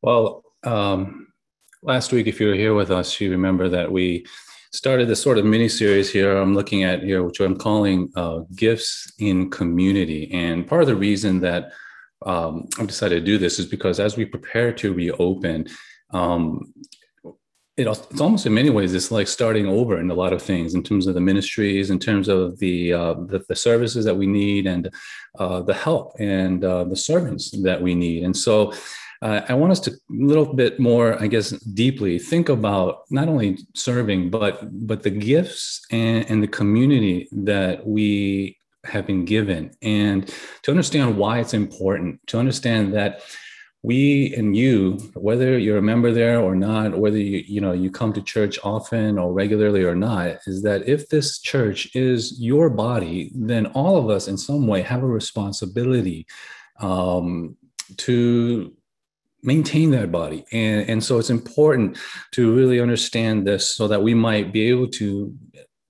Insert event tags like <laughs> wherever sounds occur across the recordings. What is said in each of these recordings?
Well, um, last week, if you were here with us, you remember that we started this sort of mini series here. I'm looking at here, which I'm calling uh, Gifts in Community. And part of the reason that um, I've decided to do this is because as we prepare to reopen, um, it, it's almost in many ways it's like starting over in a lot of things in terms of the ministries in terms of the uh, the, the, services that we need and uh, the help and uh, the servants that we need and so uh, I want us to a little bit more, I guess, deeply think about not only serving, but but the gifts and, and the community that we have been given, and to understand why it's important, to understand that we and you whether you're a member there or not whether you you know you come to church often or regularly or not is that if this church is your body then all of us in some way have a responsibility um, to maintain that body. And and so it's important to really understand this so that we might be able to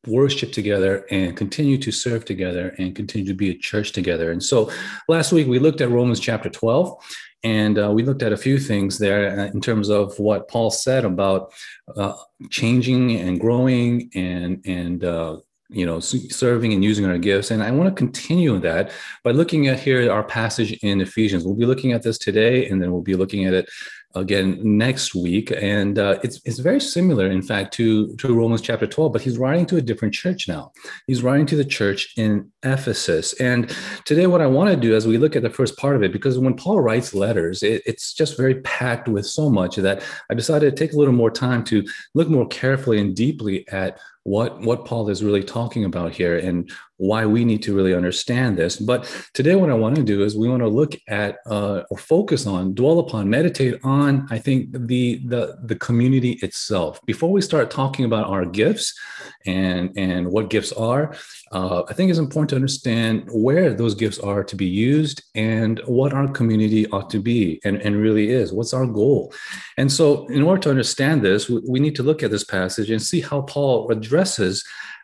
worship together and continue to serve together and continue to be a church together. And so last week we looked at romans chapter 12 and uh, we looked at a few things there uh, in terms of what paul said about uh, changing and growing and and uh, you know serving and using our gifts. And i want to continue that by looking at here our passage in ephesians. We'll be looking at this today and then we'll be looking at it again next week. And uh, it's, it's very similar in fact to, to romans chapter 12 but he's writing to a different church now. He's writing to the church in ephesus. And today what i want to do as we look at the first part of it because when paul writes letters it, it's just very packed with so much that i decided to take a little more time to look more carefully and deeply at what what Paul is really talking about here and why we need to really understand this. But today, what I want to do is we want to look at uh, or focus on, dwell upon, meditate on. I think the the the community itself. Before we start talking about our gifts and and what gifts are, uh, I think it's important to understand where those gifts are to be used and what our community ought to be and, and really is. What's our goal? And so, in order to understand this, we, we need to look at this passage and see how Paul addresses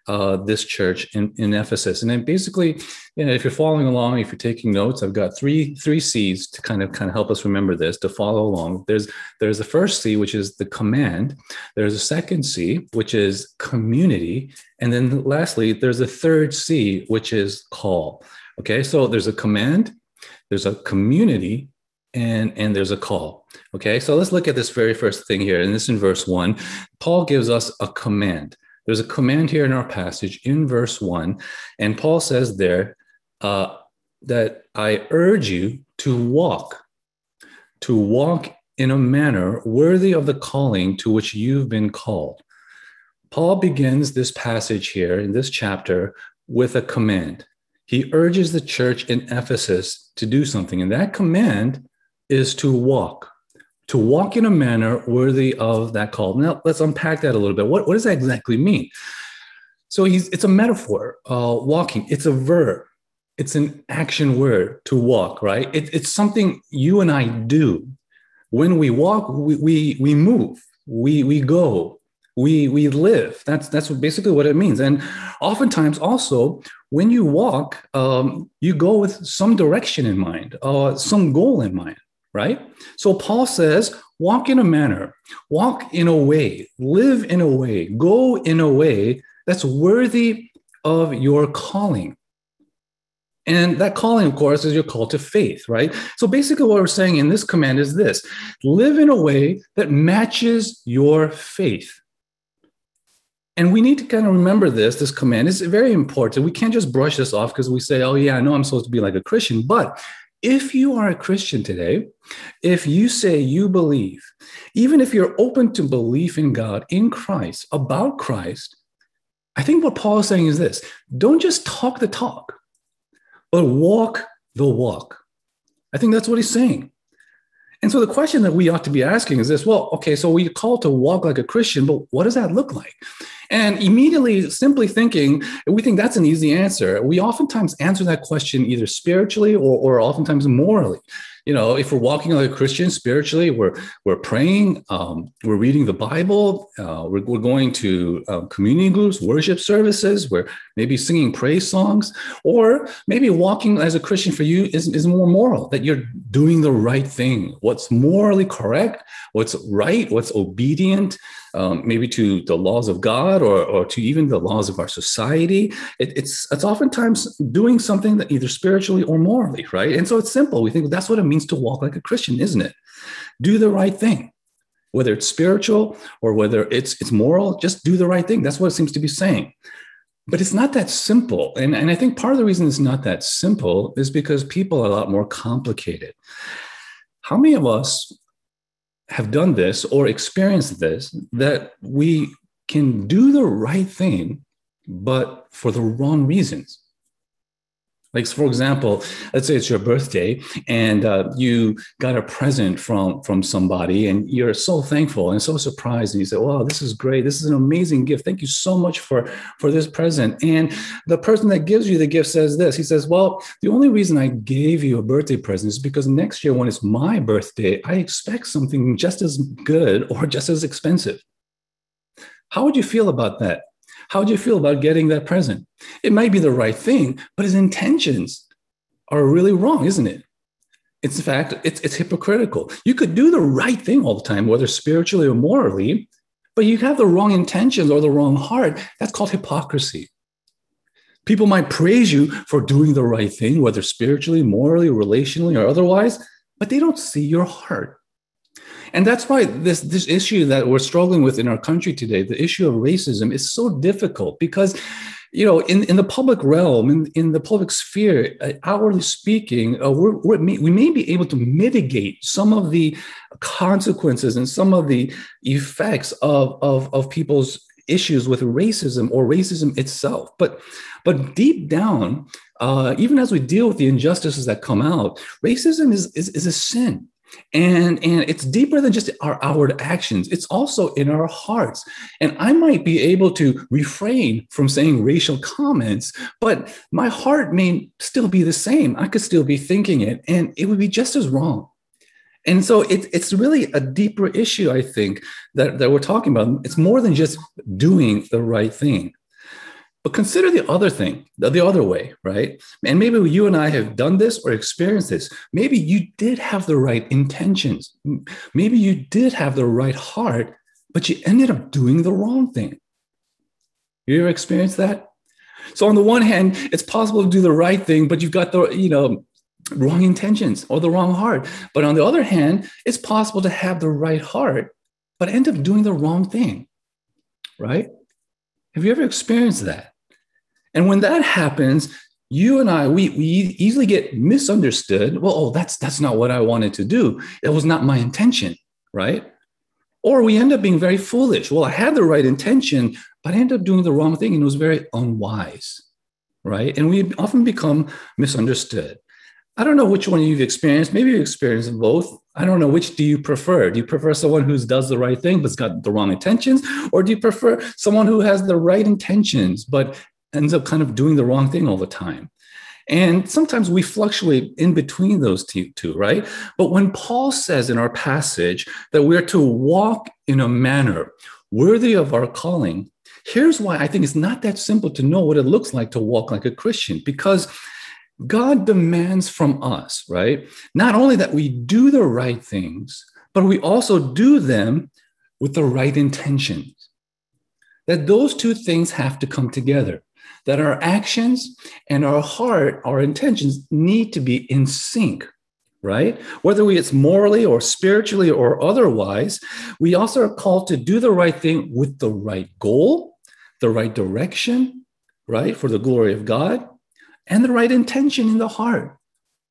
uh, this church in, in Ephesus. And then basically, you know, if you're following along, if you're taking notes, I've got three three C's to kind of kind of help us remember this to follow along. There's there's the first C, which is the command. There's a second C, which is community, and then lastly, there's a third C, which is call. Okay, so there's a command, there's a community, and and there's a call okay so let's look at this very first thing here and this in verse one paul gives us a command there's a command here in our passage in verse one, and Paul says there uh, that I urge you to walk, to walk in a manner worthy of the calling to which you've been called. Paul begins this passage here in this chapter with a command. He urges the church in Ephesus to do something, and that command is to walk to walk in a manner worthy of that call. Now, let's unpack that a little bit. What, what does that exactly mean? So he's, it's a metaphor, uh, walking, it's a verb, it's an action word to walk, right? It, it's something you and I do. When we walk, we, we, we move, we, we go, we, we live. That's, that's basically what it means. And oftentimes also, when you walk, um, you go with some direction in mind, uh, some goal in mind right? So Paul says, walk in a manner, walk in a way, live in a way, go in a way that's worthy of your calling. And that calling, of course, is your call to faith, right? So basically, what we're saying in this command is this live in a way that matches your faith. And we need to kind of remember this. This command is very important. We can't just brush this off because we say, oh, yeah, I know I'm supposed to be like a Christian. But if you are a Christian today, if you say you believe, even if you're open to belief in God, in Christ, about Christ, I think what Paul is saying is this don't just talk the talk, but walk the walk. I think that's what he's saying. And so the question that we ought to be asking is this well, okay, so we call to walk like a Christian, but what does that look like? And immediately, simply thinking, we think that's an easy answer. We oftentimes answer that question either spiritually or, or oftentimes morally you know if we're walking like a christian spiritually we're we're praying um, we're reading the bible uh, we're, we're going to uh, community groups worship services we're maybe singing praise songs, or maybe walking as a Christian for you is, is more moral, that you're doing the right thing, what's morally correct, what's right, what's obedient, um, maybe to the laws of God or, or to even the laws of our society. It, it's, it's oftentimes doing something that either spiritually or morally, right? And so it's simple. We think that's what it means to walk like a Christian, isn't it? Do the right thing whether it's spiritual or whether it's it's moral just do the right thing that's what it seems to be saying but it's not that simple. And, and I think part of the reason it's not that simple is because people are a lot more complicated. How many of us have done this or experienced this that we can do the right thing, but for the wrong reasons? Like, for example, let's say it's your birthday and uh, you got a present from, from somebody and you're so thankful and so surprised. And you say, Wow, this is great. This is an amazing gift. Thank you so much for, for this present. And the person that gives you the gift says this He says, Well, the only reason I gave you a birthday present is because next year, when it's my birthday, I expect something just as good or just as expensive. How would you feel about that? How do you feel about getting that present? It might be the right thing, but his intentions are really wrong, isn't it? It's in fact, it's, it's hypocritical. You could do the right thing all the time, whether spiritually or morally, but you have the wrong intentions or the wrong heart. That's called hypocrisy. People might praise you for doing the right thing, whether spiritually, morally, relationally, or otherwise, but they don't see your heart. And that's why this, this issue that we're struggling with in our country today, the issue of racism, is so difficult because you know, in, in the public realm, in, in the public sphere, uh, outwardly speaking, uh, we're, we're, we may be able to mitigate some of the consequences and some of the effects of, of, of people's issues with racism or racism itself. But, but deep down, uh, even as we deal with the injustices that come out, racism is, is, is a sin and and it's deeper than just our outward actions. It's also in our hearts. And i might be able to refrain from saying racial comments but my heart may still be the same. I could still be thinking it and it would be just as wrong. And so it, it's really a deeper issue i think that, that we're talking about. It's more than just doing the right thing but consider the other thing, the other way, right? And maybe you and I have done this or experienced this. Maybe you did have the right intentions. Maybe you did have the right heart, but you ended up doing the wrong thing. You ever experienced that? So on the one hand, it's possible to do the right thing, but you've got the, you know, wrong intentions or the wrong heart. But on the other hand, it's possible to have the right heart, but end up doing the wrong thing. Right? Have you ever experienced that? And when that happens, you and I, we, we easily get misunderstood. Well, oh, that's that's not what I wanted to do. It was not my intention, right? Or we end up being very foolish. Well, I had the right intention, but I ended up doing the wrong thing and it was very unwise, right? And we often become misunderstood. I don't know which one you've experienced. Maybe you've experienced both. I don't know which do you prefer. Do you prefer someone who does the right thing but's got the wrong intentions, or do you prefer someone who has the right intentions but ends up kind of doing the wrong thing all the time. And sometimes we fluctuate in between those two, right? But when Paul says in our passage that we're to walk in a manner worthy of our calling, here's why I think it's not that simple to know what it looks like to walk like a Christian, because God demands from us, right? Not only that we do the right things, but we also do them with the right intentions. That those two things have to come together that our actions and our heart, our intentions need to be in sync, right? Whether we, it's morally or spiritually or otherwise, we also are called to do the right thing with the right goal, the right direction, right? For the glory of God, and the right intention in the heart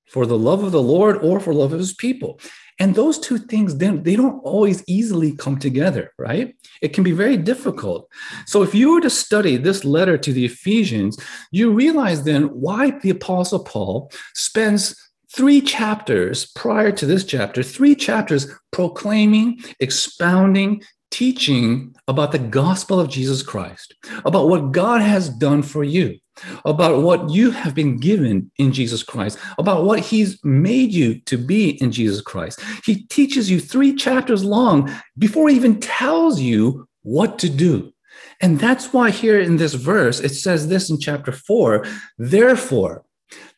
for the love of the Lord or for love of his people. And those two things, then they don't always easily come together, right? It can be very difficult. So if you were to study this letter to the Ephesians, you realize then why the Apostle Paul spends three chapters prior to this chapter, three chapters proclaiming, expounding, teaching about the gospel of Jesus Christ, about what God has done for you about what you have been given in Jesus Christ, about what He's made you to be in Jesus Christ. He teaches you three chapters long before He even tells you what to do. And that's why here in this verse, it says this in chapter four, therefore,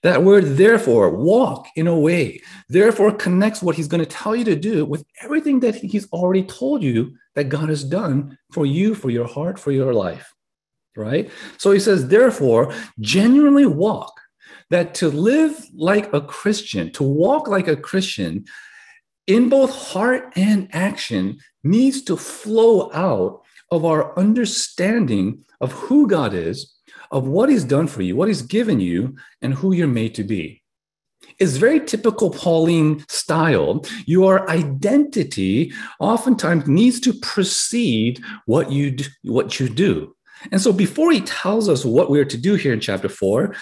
that word, therefore, walk in a way, therefore connects what he's going to tell you to do with everything that he's already told you that God has done for you, for your heart, for your life. Right? So he says, therefore, genuinely walk. That to live like a Christian, to walk like a Christian in both heart and action needs to flow out of our understanding of who God is, of what He's done for you, what He's given you, and who you're made to be. It's very typical Pauline style. Your identity oftentimes needs to precede what you do, what you do. And so, before he tells us what we're to do here in chapter four,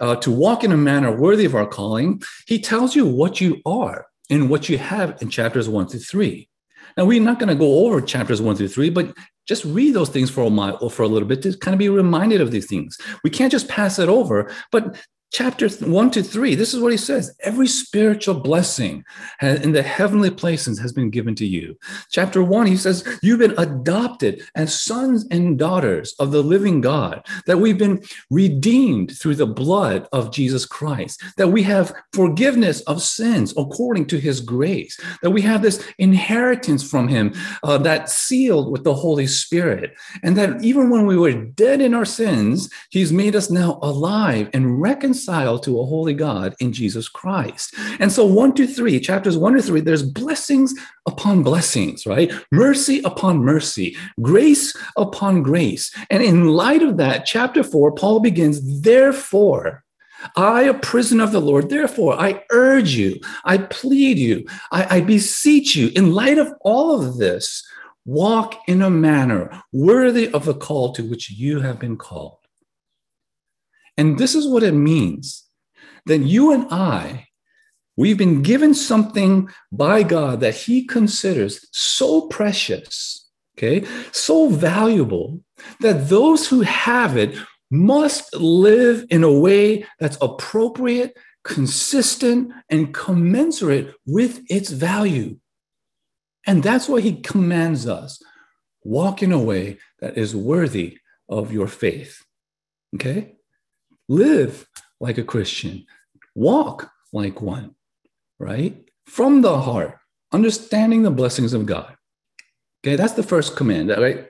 uh, to walk in a manner worthy of our calling, he tells you what you are and what you have in chapters one through three. Now, we're not going to go over chapters one through three, but just read those things for a or for a little bit to kind of be reminded of these things. We can't just pass it over, but chapter one to three, this is what he says every spiritual blessing in the heavenly places has been given to you. Chapter one, he says, You've been adopted as sons and daughters of the living God, that we've been redeemed through the blood of Jesus Christ, that we have forgiveness of sins according to his grace, that we have this inheritance from him uh, that's sealed with the Holy Spirit, and that even when we were dead in our sins, he's made us now alive and reconciled reconciled to a holy God in Jesus Christ. And so, one to three, chapters one to three, there's blessings upon blessings, right? Mercy upon mercy, grace upon grace. And in light of that, chapter four, Paul begins, therefore, I, a prisoner of the Lord, therefore, I urge you, I plead you, I, I beseech you, in light of all of this, walk in a manner worthy of the call to which you have been called. And this is what it means that you and I, we've been given something by God that He considers so precious, okay, so valuable that those who have it must live in a way that's appropriate, consistent, and commensurate with its value. And that's why He commands us walk in a way that is worthy of your faith. Okay? Live like a Christian, walk like one, right? From the heart, understanding the blessings of God. Okay, that's the first command, right?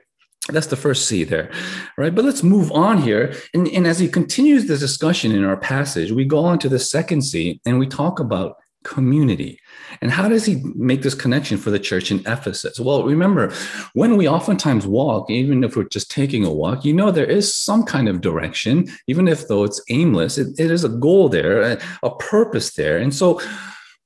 That's the first C there, right? But let's move on here. And, and as he continues the discussion in our passage, we go on to the second C and we talk about community. And how does he make this connection for the church in Ephesus? Well, remember, when we oftentimes walk, even if we're just taking a walk, you know, there is some kind of direction, even if though it's aimless, it, it is a goal there, a, a purpose there. And so,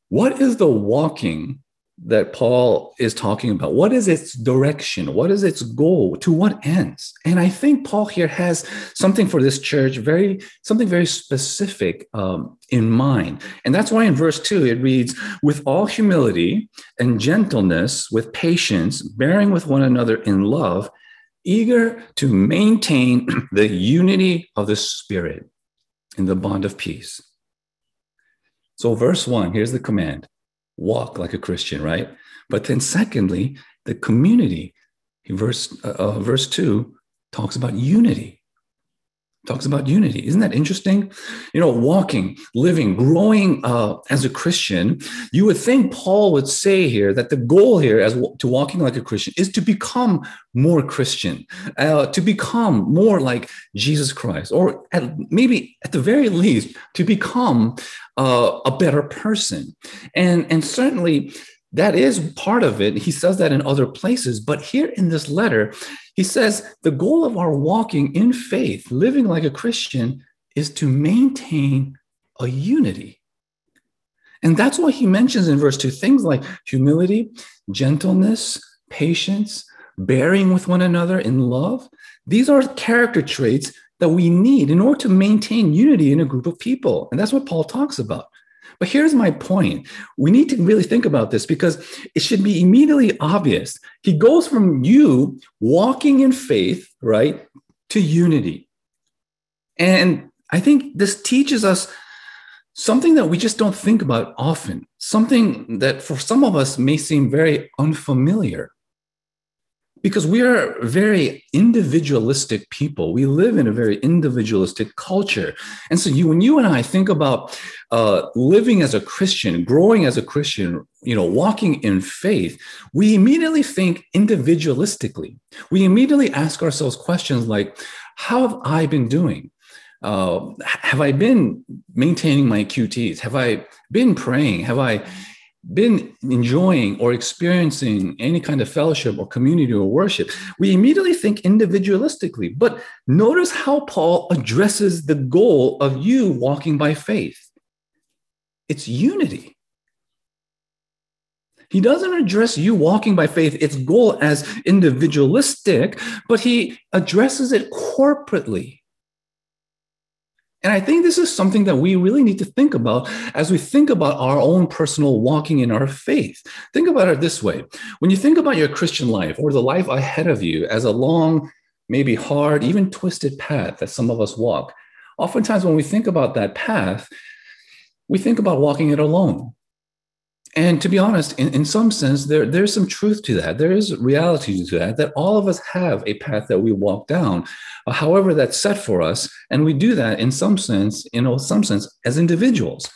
what is the walking that Paul is talking about. What is its direction? What is its goal? To what ends? And I think Paul here has something for this church, very something very specific um, in mind. And that's why in verse two it reads, "With all humility and gentleness, with patience, bearing with one another in love, eager to maintain <clears throat> the unity of the Spirit in the bond of peace." So, verse one, here's the command walk like a Christian, right? But then, secondly, the community. Verse uh, uh, verse two talks about unity. Talks about unity. Isn't that interesting? You know, walking, living, growing uh, as a Christian. You would think Paul would say here that the goal here, as to walking like a Christian, is to become more Christian, uh, to become more like Jesus Christ, or at, maybe at the very least to become uh, a better person. And, and certainly that is part of it. He says that in other places. But here in this letter, he says the goal of our walking in faith, living like a Christian, is to maintain a unity. And that's why he mentions in verse 2 things like humility, gentleness, patience, bearing with one another in love. These are character traits that we need in order to maintain unity in a group of people. And that's what Paul talks about. But here's my point. We need to really think about this because it should be immediately obvious. He goes from you walking in faith, right, to unity. And I think this teaches us something that we just don't think about often, something that for some of us may seem very unfamiliar. Because we are very individualistic people. We live in a very individualistic culture. And so you, when you and I think about uh, living as a Christian, growing as a Christian, you know, walking in faith, we immediately think individualistically. We immediately ask ourselves questions like, how have I been doing? Uh, have I been maintaining my QTs? Have I been praying? Have I been enjoying or experiencing any kind of fellowship or community or worship, we immediately think individualistically. But notice how Paul addresses the goal of you walking by faith it's unity. He doesn't address you walking by faith, its goal as individualistic, but he addresses it corporately. And I think this is something that we really need to think about as we think about our own personal walking in our faith. Think about it this way when you think about your Christian life or the life ahead of you as a long, maybe hard, even twisted path that some of us walk, oftentimes when we think about that path, we think about walking it alone. And to be honest, in, in some sense, there, there's some truth to that. There is reality to that, that all of us have a path that we walk down, uh, however that's set for us. And we do that in some sense, you know, some sense as individuals.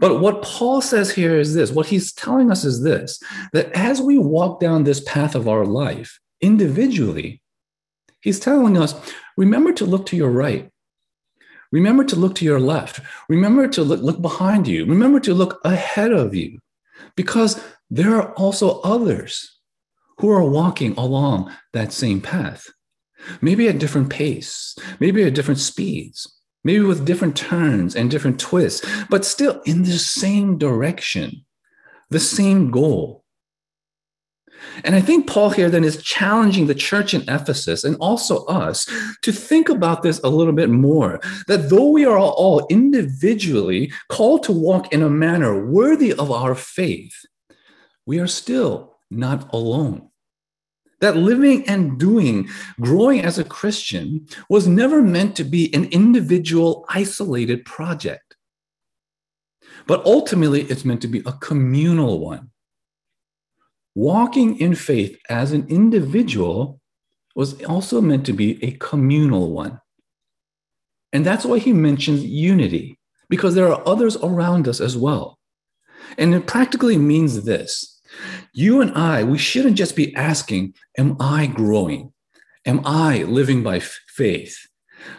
But what Paul says here is this, what he's telling us is this, that as we walk down this path of our life individually, he's telling us, remember to look to your right. Remember to look to your left. Remember to look, look behind you. Remember to look ahead of you because there are also others who are walking along that same path, maybe at different pace, maybe at different speeds, maybe with different turns and different twists, but still in the same direction, the same goal. And I think Paul here then is challenging the church in Ephesus and also us to think about this a little bit more. That though we are all individually called to walk in a manner worthy of our faith, we are still not alone. That living and doing, growing as a Christian, was never meant to be an individual, isolated project. But ultimately, it's meant to be a communal one walking in faith as an individual was also meant to be a communal one. And that's why he mentions unity, because there are others around us as well. And it practically means this you and I, we shouldn't just be asking, Am I growing? Am I living by faith?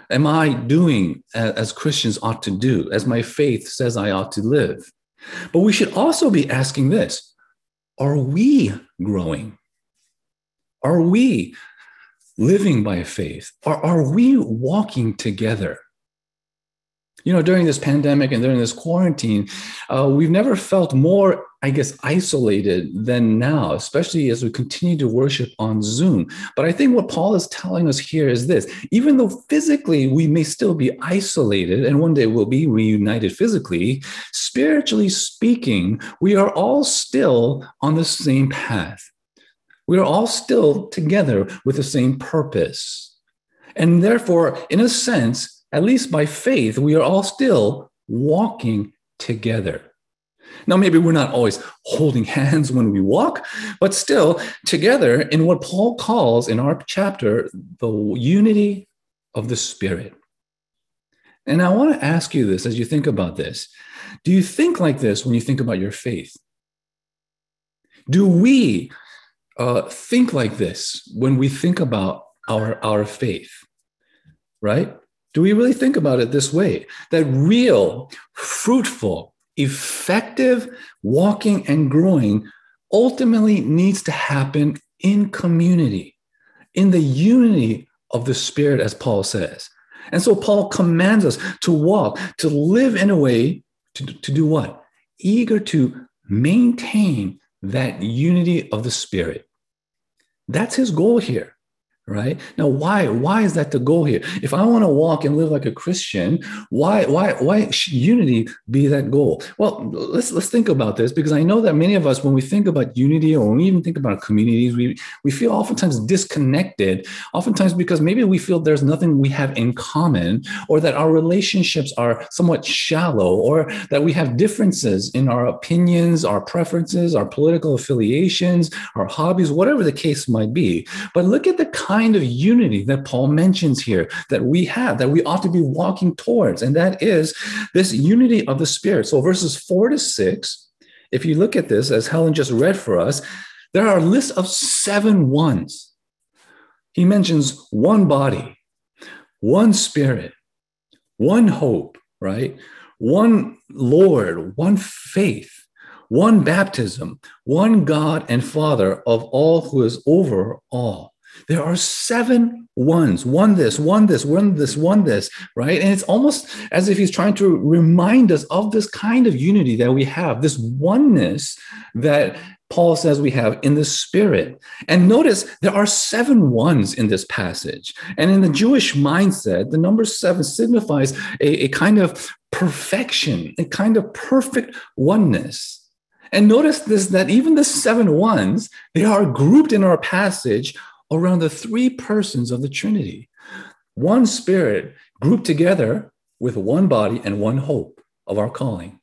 Am I doing as Christians ought to do, as my faith says I ought to live? But we should also be asking this are we growing? Are we living by faith? Are, are we walking together? You know, during this pandemic and during this quarantine, uh, we've never felt more I guess, isolated than now, especially as we continue to worship on Zoom. But I think what Paul is telling us here is this even though physically we may still be isolated and one day we'll be reunited physically, spiritually speaking, we are all still on the same path. We are all still together with the same purpose. And therefore, in a sense, at least by faith, we are all still walking together. Now, maybe we're not always holding hands when we walk, but still together in what Paul calls in our chapter the unity of the Spirit. And I want to ask you this as you think about this. Do you think like this when you think about your faith? Do we uh, think like this when we think about our, our faith? Right? Do we really think about it this way? That real, fruitful, effective walking and growing ultimately needs to happen in community, in the unity of the Spirit, as Paul says. And so Paul commands us to walk, to live in a way to, to do what? Eager to maintain that unity of the Spirit. That's his goal here. Right? Now why why is that the goal here? If i want to walk and live like a christian why why why should unity be that goal? Well let's let's think about this because i know that many of us when we think about unity or when we even think about communities we we feel oftentimes disconnected oftentimes because maybe we feel there's nothing we have in common or that our relationships are somewhat shallow or that we have differences in our opinions our preferences our political affiliations our hobbies whatever the case might be. But look at the kind of unity that Paul mentions here that we have, that we ought to be walking towards. And that is this unity of the Spirit. So, verses four to six, if you look at this, as Helen just read for us, there are a list of seven ones. He mentions one body, one spirit, one hope, right? One Lord, one faith, one baptism, one God and Father of all who is over all. There are seven ones, one this, one this, one this, one this, right? And it's almost as if he's trying to remind us of this kind of unity that we have, this oneness that Paul says we have in the spirit. And notice there are seven ones in this passage. And in the Jewish mindset, the number seven signifies a, a kind of perfection, a kind of perfect oneness. And notice this that even the seven ones, they are grouped in our passage around the three persons of the Trinity. One spirit grouped together with one body and one hope of our calling.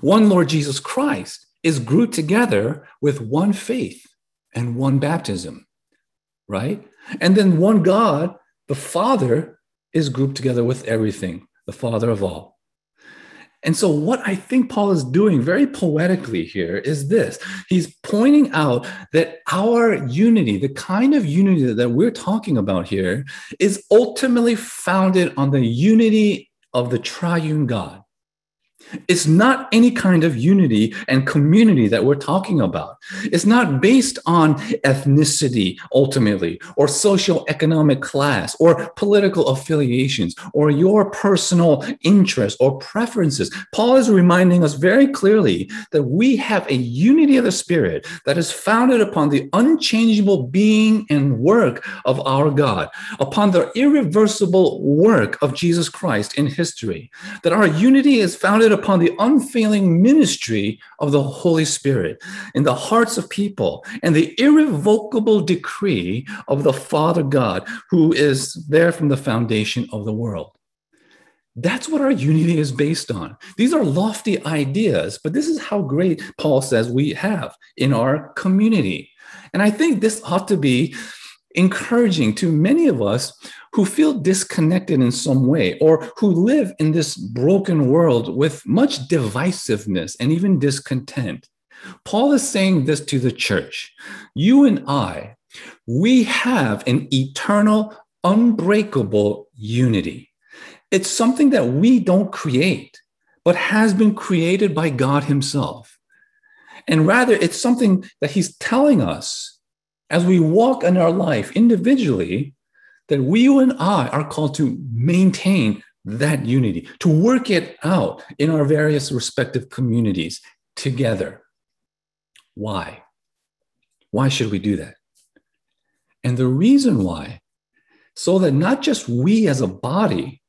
One Lord Jesus Christ is grouped together with one faith and one baptism, right? And then one God, the Father, is grouped together with everything, the Father of all. And so, what I think Paul is doing very poetically here is this he's pointing out that our unity, the kind of unity that we're talking about here, is ultimately founded on the unity of the triune God. It's not any kind of unity and community that we're talking about. It's not based on ethnicity, ultimately, or socioeconomic class, or political affiliations, or your personal interests or preferences. Paul is reminding us very clearly that we have a unity of the Spirit that is founded upon the unchangeable being and work of our God, upon the irreversible work of Jesus Christ in history. That our unity is founded upon the unfailing ministry of the Holy Spirit in the hearts of people and the irrevocable decree of the Father God who is there from the foundation of the world. That's what our unity is based on. These are lofty ideas, but this is how great Paul says we have in our community. And I think this ought to be encouraging to many of us who feel disconnected in some way or who live in this broken world with much divisiveness and even discontent. Paul is saying this to the church. You and I, we have an eternal, unbreakable unity. It's something that we don't create, but has been created by God Himself. And rather, it's something that He's telling us as we walk in our life individually that we, you and I, are called to maintain that unity, to work it out in our various respective communities together. Why? Why should we do that? And the reason why, so that not just we as a body,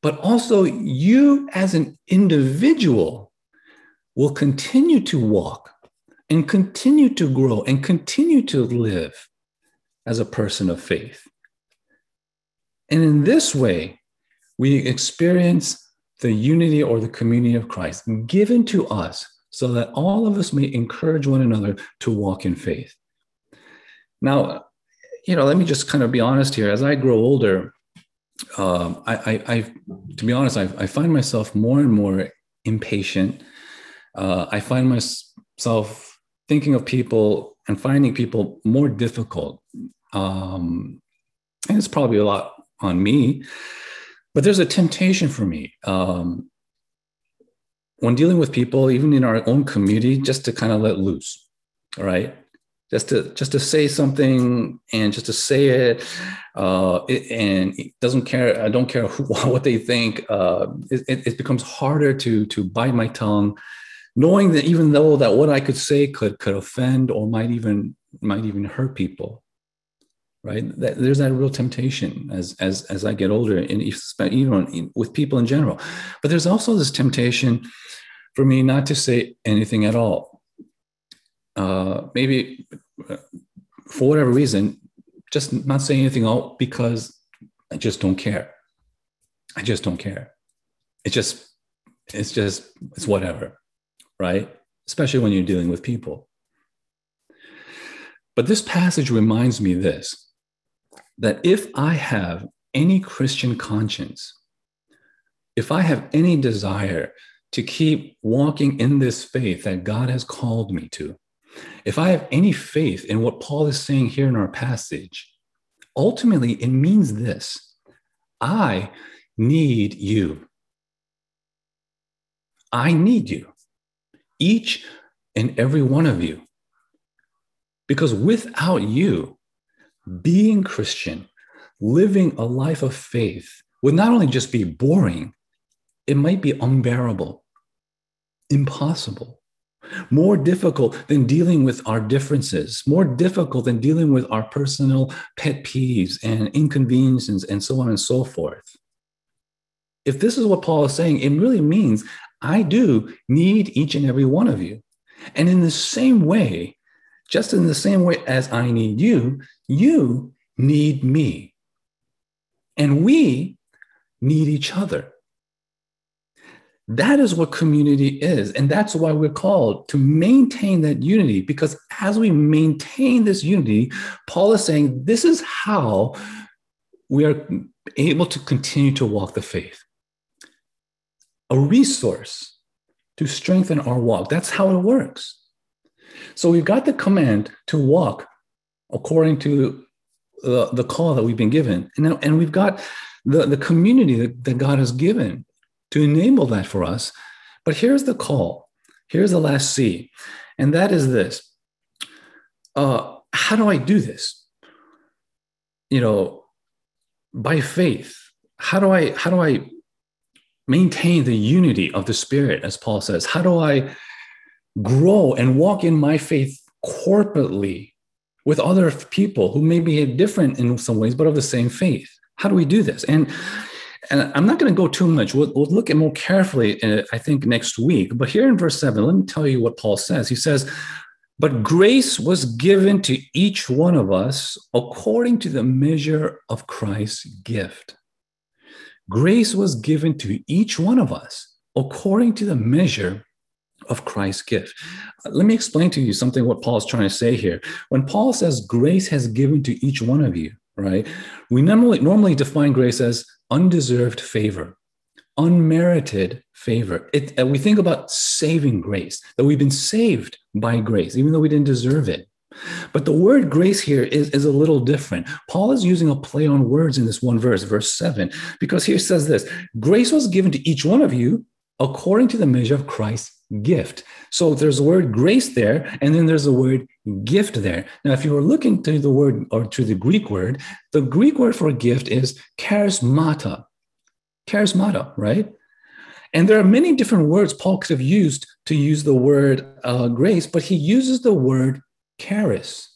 but also you as an individual will continue to walk and continue to grow and continue to live as a person of faith. And in this way, we experience the unity or the community of Christ given to us so that all of us may encourage one another to walk in faith. Now, you know, let me just kind of be honest here. As I grow older, um, I, I, I, to be honest, I, I, find myself more and more impatient. Uh, I find myself thinking of people and finding people more difficult. Um, and it's probably a lot on me. But there's a temptation for me um, when dealing with people, even in our own community, just to kind of let loose. All right. Just to just to say something and just to say it, uh, it and it doesn't care. I don't care who, <laughs> what they think. Uh, it, it becomes harder to to bite my tongue, knowing that even though that what I could say could could offend or might even might even hurt people. right? That, there's that real temptation as as as I get older, and even with people in general. But there's also this temptation for me not to say anything at all. Uh, maybe uh, for whatever reason, just not say anything all because I just don't care. I just don't care. It just, it's just, it's whatever, right? Especially when you're dealing with people. But this passage reminds me this that if I have any Christian conscience, if I have any desire to keep walking in this faith that God has called me to, if I have any faith in what Paul is saying here in our passage, ultimately it means this I need you. I need you, each and every one of you. Because without you, being Christian, living a life of faith would not only just be boring, it might be unbearable, impossible, more difficult than dealing with our differences, more difficult than dealing with our personal pet peeves and inconveniences and so on and so forth. If this is what Paul is saying, it really means I do need each and every one of you. And in the same way, just in the same way as I need you, you need me. And we need each other. That is what community is. And that's why we're called to maintain that unity, because as we maintain this unity, Paul is saying this is how we are able to continue to walk the faith a resource to strengthen our walk. That's how it works. So we've got the command to walk according to the, the call that we've been given. And, and we've got the, the community that, that God has given to enable that for us. But here's the call. Here's the last C. And that is this. Uh, how do I do this? You know, by faith. How do I how do I maintain the unity of the spirit, as Paul says? How do I grow and walk in my faith corporately with other people who may be different in some ways, but of the same faith? How do we do this? And and I'm not going to go too much. We'll, we'll look at more carefully, uh, I think, next week. But here in verse seven, let me tell you what Paul says. He says, But grace was given to each one of us according to the measure of Christ's gift. Grace was given to each one of us according to the measure of Christ's gift. Let me explain to you something what Paul's trying to say here. When Paul says grace has given to each one of you, right? We normally normally define grace as undeserved favor, unmerited favor. It, uh, we think about saving grace, that we've been saved by grace, even though we didn't deserve it. But the word grace here is, is a little different. Paul is using a play on words in this one verse, verse seven, because here says this grace was given to each one of you according to the measure of Christ's gift. So there's a word grace there, and then there's a word gift there. Now, if you were looking to the word or to the Greek word, the Greek word for gift is charismata. Charismata, right? And there are many different words Paul could have used to use the word uh, grace, but he uses the word charis.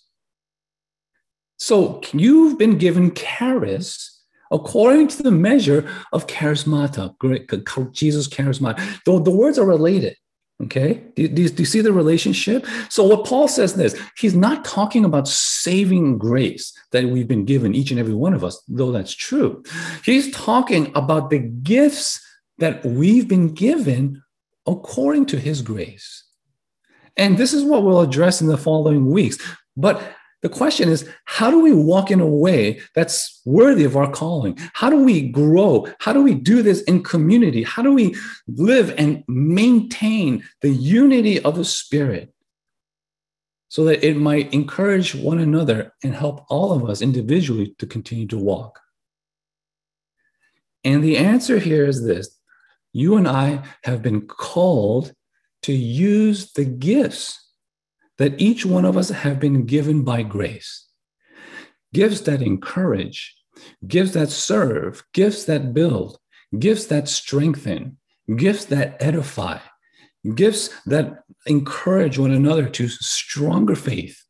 So you've been given charis according to the measure of charismata, Jesus charismata. The, the words are related. Okay, do, do, do, you see the relationship? So, what Paul says this, he's not talking about saving grace that we've been given, each and every one of us, though that's true. He's talking about the gifts that we've been given according to his grace. And this is what we'll address in the following weeks. But the question is, how do we walk in a way that's worthy of our calling? How do we grow? How do we do this in community? How do we live and maintain the unity of the Spirit so that it might encourage one another and help all of us individually to continue to walk? And the answer here is this you and I have been called to use the gifts that each one of us have been given by grace. Gifts that encourage, gifts that serve, gifts that build, gifts that strengthen, gifts that edify, gifts that encourage one another to stronger faith,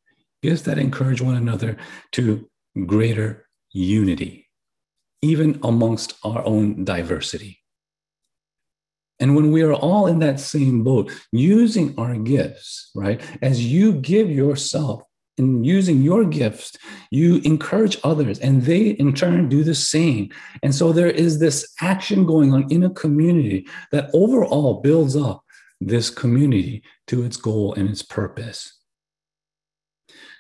gifts that encourage one another to greater unity, even amongst our own diversity. And when we are all in that same boat, using our gifts, right? As you give yourself in using your gifts, you encourage others and they in turn do the same. And so there is this action going on in a community that overall builds up this community to its goal and its purpose.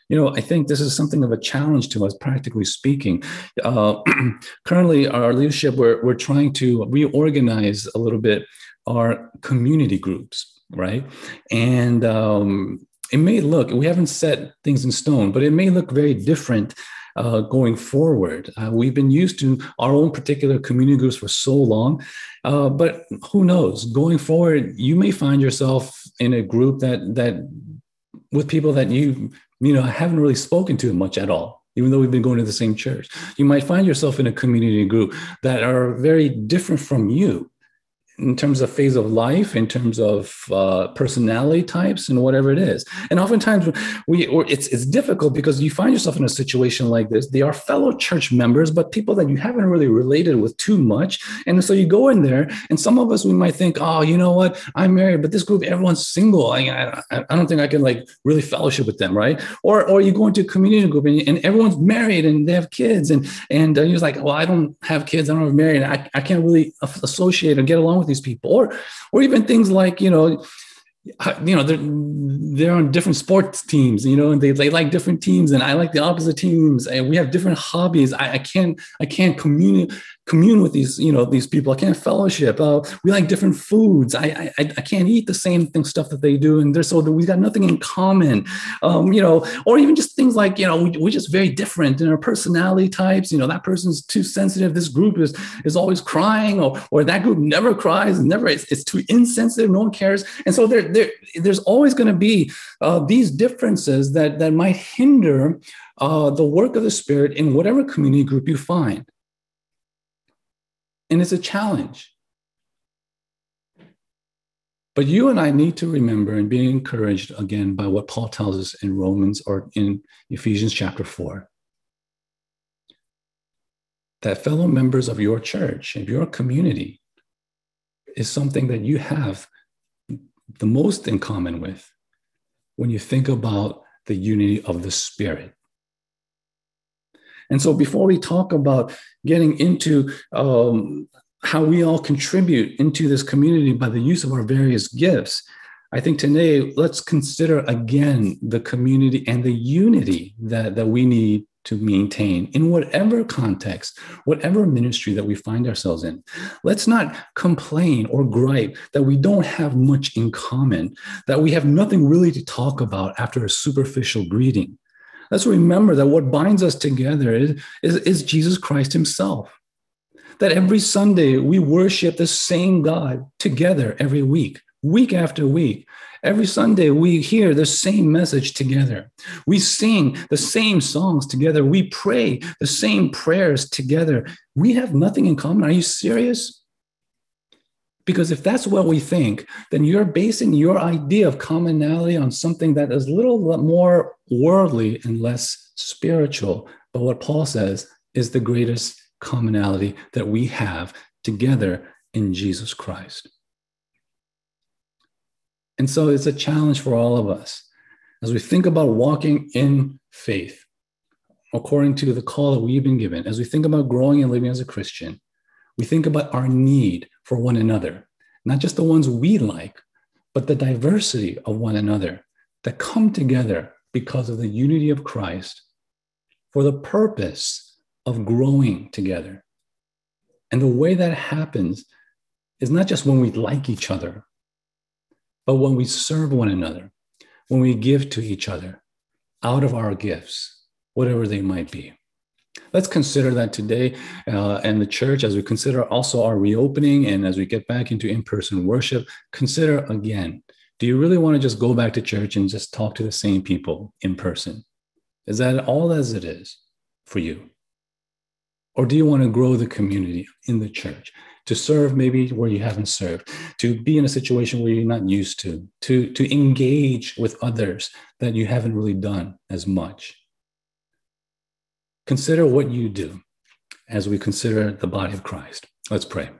You know, I think this is something of a challenge to us, practically speaking. Uh, <clears throat> currently, our leadership, we're, we're trying to reorganize a little bit our community groups, right? And um, it may look, we haven't set things in stone, but it may look very different uh, going forward. Uh, we've been used to our own particular community groups for so long, uh, but who knows? Going forward, you may find yourself in a group that that with people that you you know I haven't really spoken to much at all. Even though we've been going to the same church, you might find yourself in a community group that are very different from you in terms of phase of life, in terms of uh, personality types, and whatever it is. And oftentimes, we it's it's difficult because you find yourself in a situation like this. They are fellow church members, but people that you haven't really related with too much. And so you go in there, and some of us we might think, oh, you know what, I'm married, but this group everyone's single. I I, I don't think I can like really fellowship with them, right? Or or you go into a community group and, and everyone's married and they have kids, and and uh, you're like, well, I don't have kids, I don't have married, I, I can't really associate or get along with with these people. Or or even things like you know you know they're they're on different sports teams you know and they, they like different teams and i like the opposite teams. And we have different hobbies. I, I can't i can't commune commune with these you know these people. I can't fellowship. Uh, we like different foods. I, I i can't eat the same thing stuff that they do. And they're so we've got nothing in common. Um you know or even just things like you know we, we're just very different in our personality types. You know that person's too sensitive. This group is is always crying or or that group never cries. Never it's, it's too insensitive. No one cares. And so there, there there's always going to be uh, these differences that that might hinder uh, the work of the spirit in whatever community group you find and it's a challenge. But you and I need to remember and be encouraged again by what Paul tells us in Romans or in Ephesians chapter 4 that fellow members of your church, of your community, is something that you have the most in common with when you think about the unity of the Spirit. And so, before we talk about getting into um, how we all contribute into this community by the use of our various gifts, I think today let's consider again the community and the unity that, that we need to maintain in whatever context, whatever ministry that we find ourselves in. Let's not complain or gripe that we don't have much in common, that we have nothing really to talk about after a superficial greeting. Let's remember that what binds us together is, is, is, Jesus Christ Himself. That every Sunday we worship the same God together every week, week after week. Every Sunday we hear the same message together. We sing the same songs together. We pray the same prayers together. We have nothing in common. Are you serious? Because if that's what we think, then you're basing your idea of commonality on something that is a little more worldly and less spiritual. But what Paul says is the greatest commonality that we have together in Jesus Christ. And so it's a challenge for all of us as we think about walking in faith according to the call that we've been given, as we think about growing and living as a Christian, we think about our need for one another, not just the ones we like, but the diversity of one another that come together because of the unity of Christ for the purpose of growing together. And the way that happens is not just when we like each other, but when we serve one another, when we give to each other out of our gifts, whatever they might be. Let's consider that today uh, and the church as we consider also our reopening and as we get back into in person worship. Consider again do you really want to just go back to church and just talk to the same people in person? Is that all as it is for you? Or do you want to grow the community in the church? To serve maybe where you haven't served, to be in a situation where you're not used to, to, to engage with others that you haven't really done as much. Consider what you do as we consider the body of Christ. Let's pray.